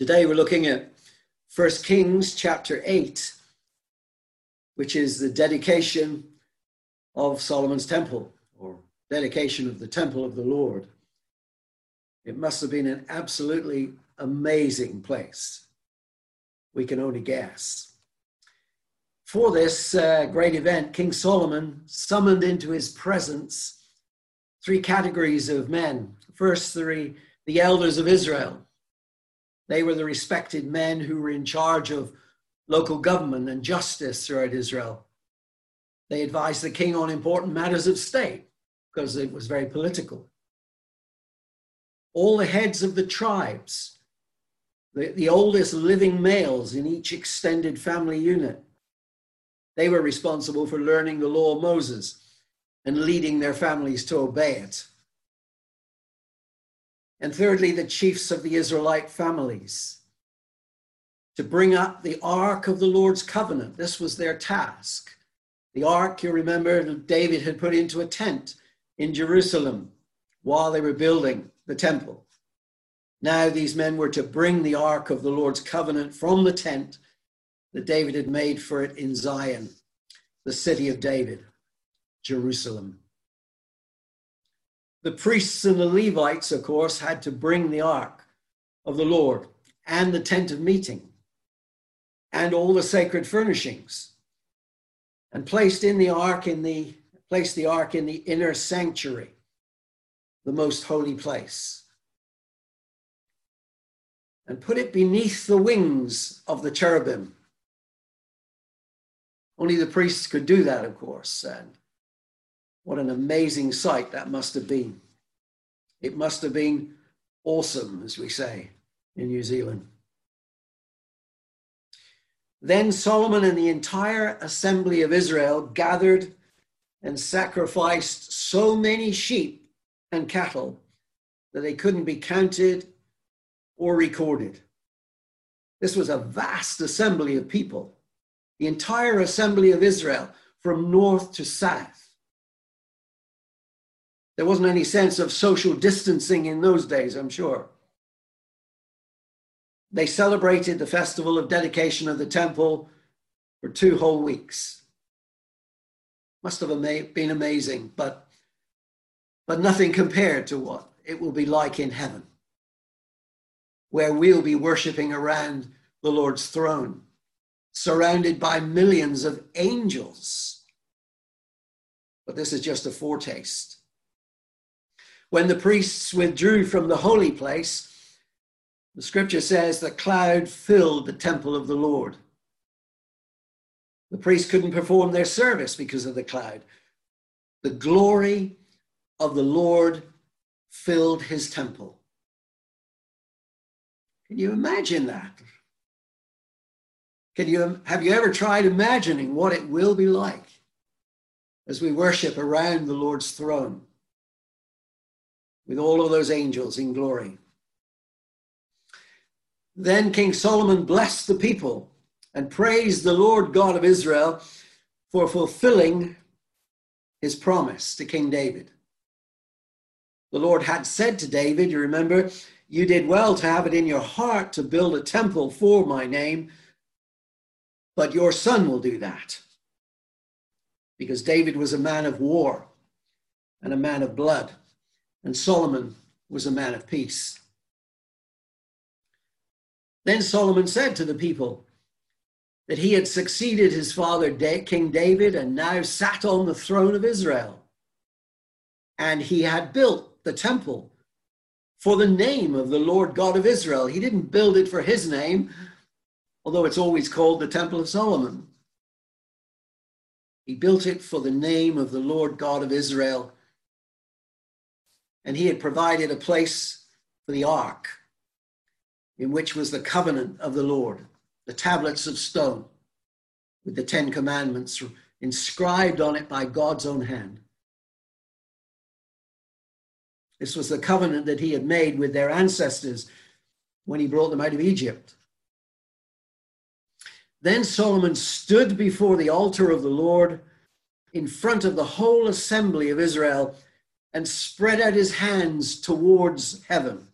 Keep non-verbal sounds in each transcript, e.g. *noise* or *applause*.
Today we're looking at 1 Kings chapter 8, which is the dedication of Solomon's temple or dedication of the temple of the Lord. It must have been an absolutely amazing place. We can only guess. For this uh, great event, King Solomon summoned into his presence three categories of men. First, three, the elders of Israel they were the respected men who were in charge of local government and justice throughout Israel. They advised the king on important matters of state because it was very political. All the heads of the tribes, the, the oldest living males in each extended family unit, they were responsible for learning the law of Moses and leading their families to obey it. And thirdly, the chiefs of the Israelite families to bring up the ark of the Lord's covenant. This was their task. The ark, you remember, David had put into a tent in Jerusalem while they were building the temple. Now, these men were to bring the ark of the Lord's covenant from the tent that David had made for it in Zion, the city of David, Jerusalem. The priests and the Levites, of course, had to bring the ark of the Lord and the tent of meeting and all the sacred furnishings and placed in the ark in the placed the ark in the inner sanctuary the most holy place and put it beneath the wings of the cherubim. Only the priests could do that of course and what an amazing sight that must have been. It must have been awesome, as we say in New Zealand. Then Solomon and the entire assembly of Israel gathered and sacrificed so many sheep and cattle that they couldn't be counted or recorded. This was a vast assembly of people, the entire assembly of Israel from north to south. There wasn't any sense of social distancing in those days, I'm sure. They celebrated the festival of dedication of the temple for two whole weeks. Must have been amazing, but, but nothing compared to what it will be like in heaven, where we'll be worshiping around the Lord's throne, surrounded by millions of angels. But this is just a foretaste when the priests withdrew from the holy place, the scripture says the cloud filled the temple of the Lord. The priests couldn't perform their service because of the cloud. The glory of the Lord filled his temple. Can you imagine that? Can you have you ever tried imagining what it will be like as we worship around the Lord's throne? With all of those angels in glory. Then King Solomon blessed the people and praised the Lord God of Israel for fulfilling his promise to King David. The Lord had said to David, you remember, you did well to have it in your heart to build a temple for my name, but your son will do that. Because David was a man of war and a man of blood and Solomon was a man of peace. Then Solomon said to the people that he had succeeded his father King David and now sat on the throne of Israel. And he had built the temple for the name of the Lord God of Israel. He didn't build it for his name, although it's always called the Temple of Solomon. He built it for the name of the Lord God of Israel and he had provided a place for the ark, in which was the covenant of the Lord, the tablets of stone with the Ten Commandments inscribed on it by God's own hand. This was the covenant that he had made with their ancestors when he brought them out of Egypt. Then Solomon stood before the altar of the Lord in front of the whole assembly of Israel and spread out his hands towards heaven.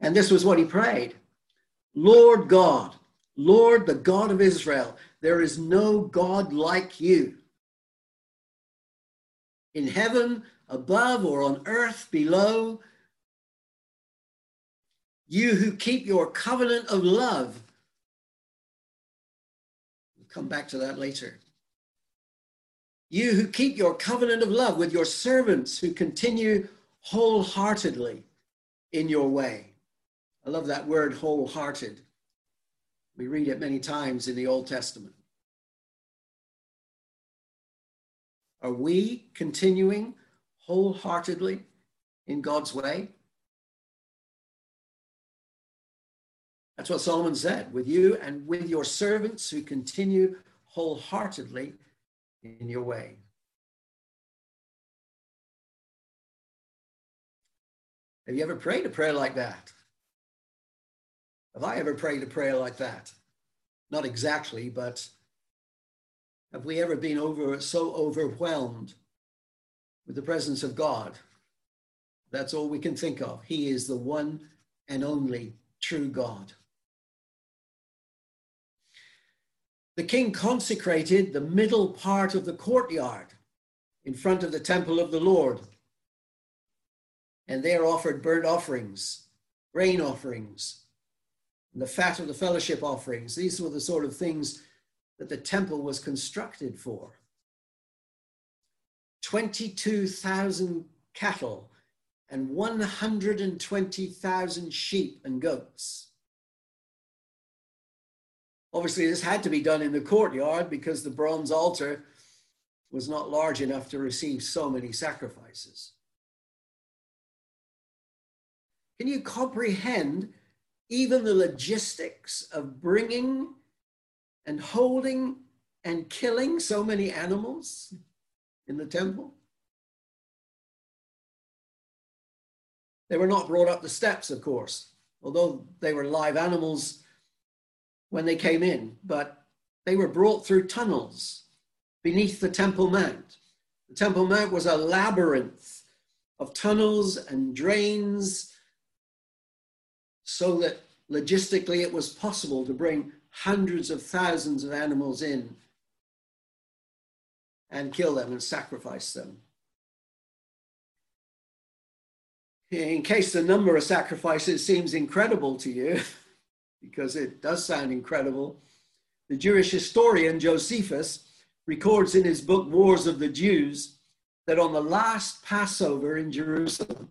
And this was what he prayed Lord God, Lord, the God of Israel, there is no God like you. In heaven above or on earth below, you who keep your covenant of love. We'll come back to that later. You who keep your covenant of love with your servants who continue wholeheartedly in your way. I love that word wholehearted. We read it many times in the Old Testament. Are we continuing wholeheartedly in God's way? That's what Solomon said with you and with your servants who continue wholeheartedly in your way. Have you ever prayed a prayer like that? Have I ever prayed a prayer like that? Not exactly, but have we ever been over so overwhelmed with the presence of God? That's all we can think of. He is the one and only true God. The king consecrated the middle part of the courtyard in front of the temple of the Lord. And there offered burnt offerings, grain offerings, and the fat of the fellowship offerings. These were the sort of things that the temple was constructed for. 22,000 cattle and 120,000 sheep and goats. Obviously, this had to be done in the courtyard because the bronze altar was not large enough to receive so many sacrifices. Can you comprehend even the logistics of bringing and holding and killing so many animals in the temple. They were not brought up the steps, of course, although they were live animals when they came in, but they were brought through tunnels beneath the Temple Mount. The Temple Mount was a labyrinth of tunnels and drains so that logistically it was possible to bring hundreds of thousands of animals in and kill them and sacrifice them. In case the number of sacrifices seems incredible to you, *laughs* because it does sound incredible, the Jewish historian Josephus records in his book Wars of the Jews that on the last Passover in Jerusalem,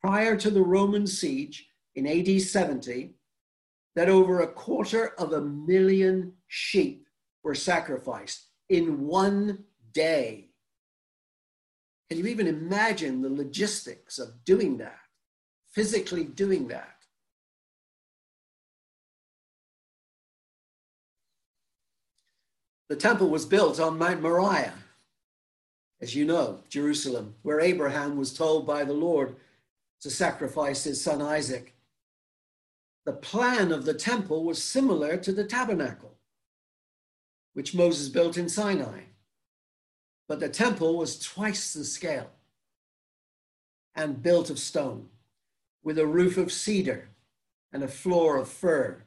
prior to the Roman siege in AD 70, that over a quarter of a million sheep were sacrificed in one day. Can you even imagine the logistics of doing that, physically doing that? The temple was built on Mount Moriah, as you know, Jerusalem, where Abraham was told by the Lord to sacrifice his son Isaac the plan of the temple was similar to the tabernacle, which Moses built in Sinai. But the temple was twice the scale and built of stone, with a roof of cedar and a floor of fir.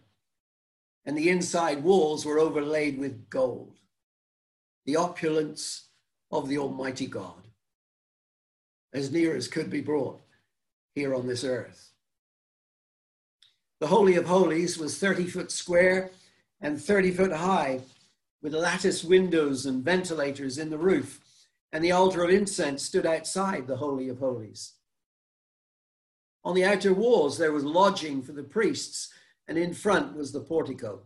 And the inside walls were overlaid with gold, the opulence of the Almighty God, as near as could be brought here on this earth. The Holy of Holies was 30 foot square and 30 foot high, with lattice windows and ventilators in the roof, and the altar of incense stood outside the Holy of Holies. On the outer walls, there was lodging for the priests, and in front was the portico.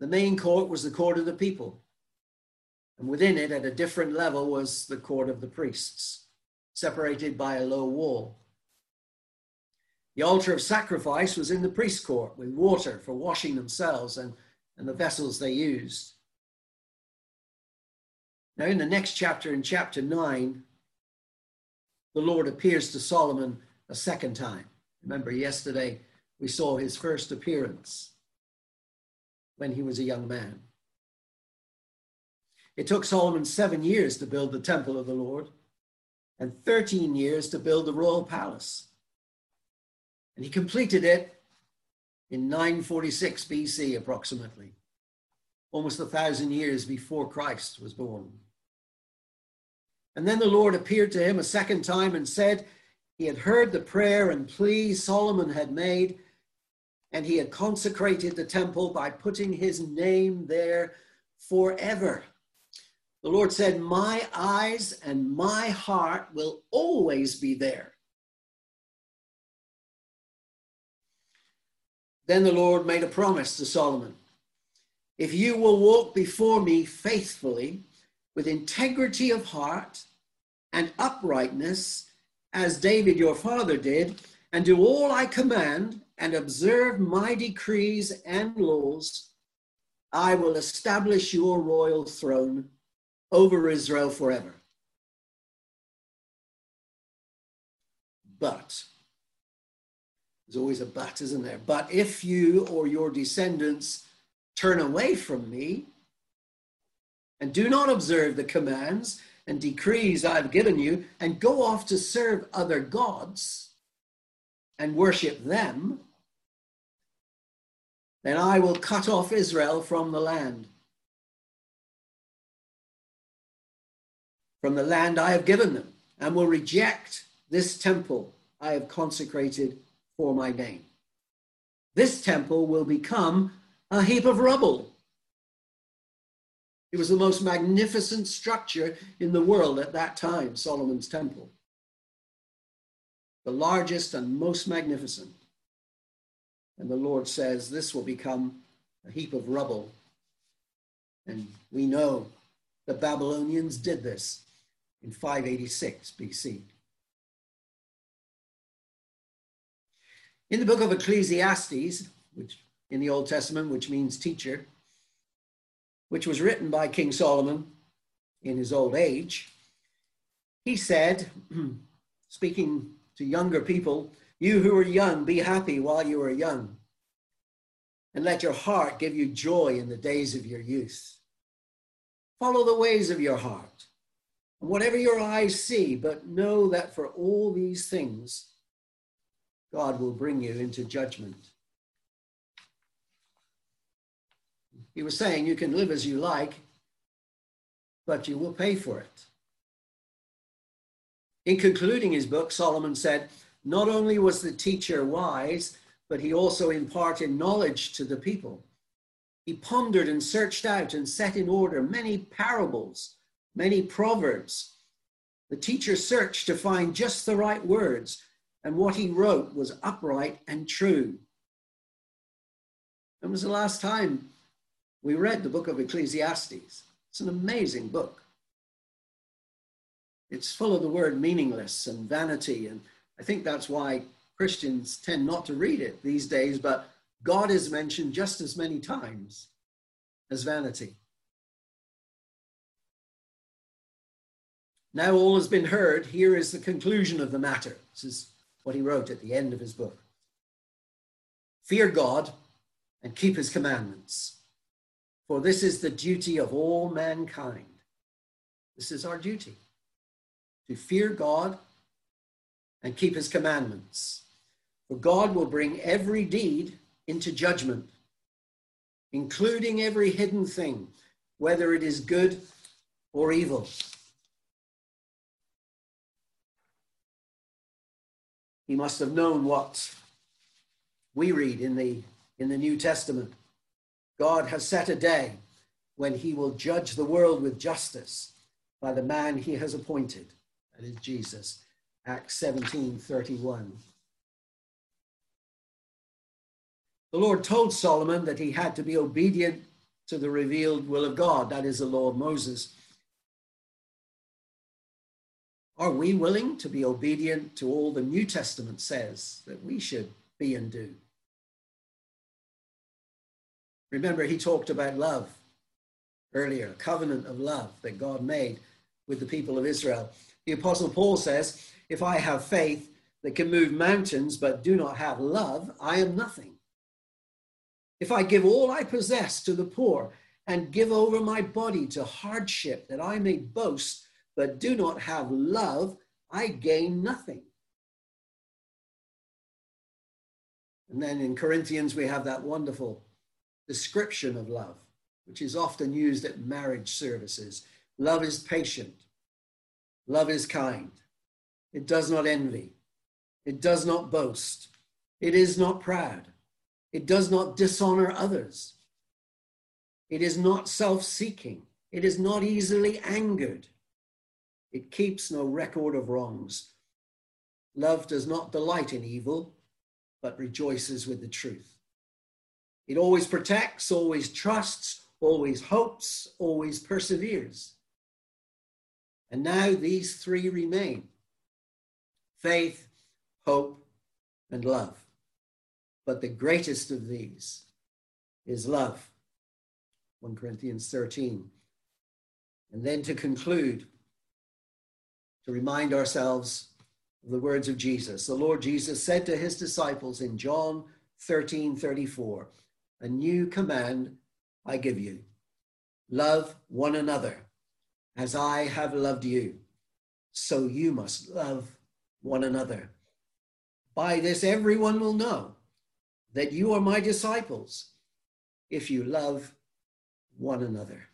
The main court was the court of the people, and within it, at a different level, was the court of the priests, separated by a low wall. The altar of sacrifice was in the priest court with water for washing themselves and, and the vessels they used. Now, in the next chapter, in chapter 9, the Lord appears to Solomon a second time. Remember, yesterday we saw his first appearance when he was a young man. It took Solomon seven years to build the temple of the Lord and 13 years to build the royal palace. And he completed it in 946 BC, approximately, almost a thousand years before Christ was born. And then the Lord appeared to him a second time and said, He had heard the prayer and plea Solomon had made, and he had consecrated the temple by putting his name there forever. The Lord said, My eyes and my heart will always be there. Then the Lord made a promise to Solomon If you will walk before me faithfully, with integrity of heart and uprightness, as David your father did, and do all I command, and observe my decrees and laws, I will establish your royal throne over Israel forever. But, there's always a but, isn't there? But if you or your descendants turn away from me and do not observe the commands and decrees I've given you and go off to serve other gods and worship them, then I will cut off Israel from the land from the land I have given them and will reject this temple I have consecrated for my name. This temple will become a heap of rubble. It was the most magnificent structure in the world at that time, Solomon's temple. The largest and most magnificent. And the Lord says this will become a heap of rubble. And we know the Babylonians did this in 586 BC. In the book of Ecclesiastes, which in the Old Testament, which means teacher, which was written by King Solomon in his old age, he said, *clears throat* speaking to younger people, You who are young, be happy while you are young, and let your heart give you joy in the days of your youth. Follow the ways of your heart whatever your eyes see, but know that for all these things, God will bring you into judgment. He was saying you can live as you like, but you will pay for it. In concluding his book, Solomon said, Not only was the teacher wise, but he also imparted knowledge to the people. He pondered and searched out and set in order many parables many proverbs. The teacher searched to find just the right words, and what he wrote was upright and true. When was the last time we read the book of Ecclesiastes? It's an amazing book. It's full of the word meaningless and vanity, and I think that's why Christians tend not to read it these days, but God is mentioned just as many times as vanity. Now all has been heard. Here is the conclusion of the matter. This is what he wrote at the end of his book. Fear God and keep his commandments, for this is the duty of all mankind. This is our duty to fear God and keep his commandments. For God will bring every deed into judgment, including every hidden thing, whether it is good or evil. He must have known what we read in the, in the New Testament. God has set a day when he will judge the world with justice by the man he has appointed. That is Jesus. Acts 17 31. The Lord told Solomon that he had to be obedient to the revealed will of God, that is the law of Moses. Are we willing to be obedient to all the New Testament says that we should be and do? Remember, he talked about love earlier, covenant of love that God made with the people of Israel. The Apostle Paul says, If I have faith that can move mountains but do not have love, I am nothing. If I give all I possess to the poor and give over my body to hardship that I may boast, but do not have love, I gain nothing. And then in Corinthians, we have that wonderful description of love, which is often used at marriage services. Love is patient. Love is kind. It does not envy. It does not boast. It is not proud. It does not dishonor others. It is not self seeking. It is not easily angered. It keeps no record of wrongs. Love does not delight in evil, but rejoices with the truth. It always protects, always trusts, always hopes, always perseveres. And now these three remain faith, hope, and love. But the greatest of these is love. 1 Corinthians 13. And then to conclude, to remind ourselves of the words of Jesus. The Lord Jesus said to his disciples in John 13 34, A new command I give you love one another as I have loved you. So you must love one another. By this, everyone will know that you are my disciples if you love one another.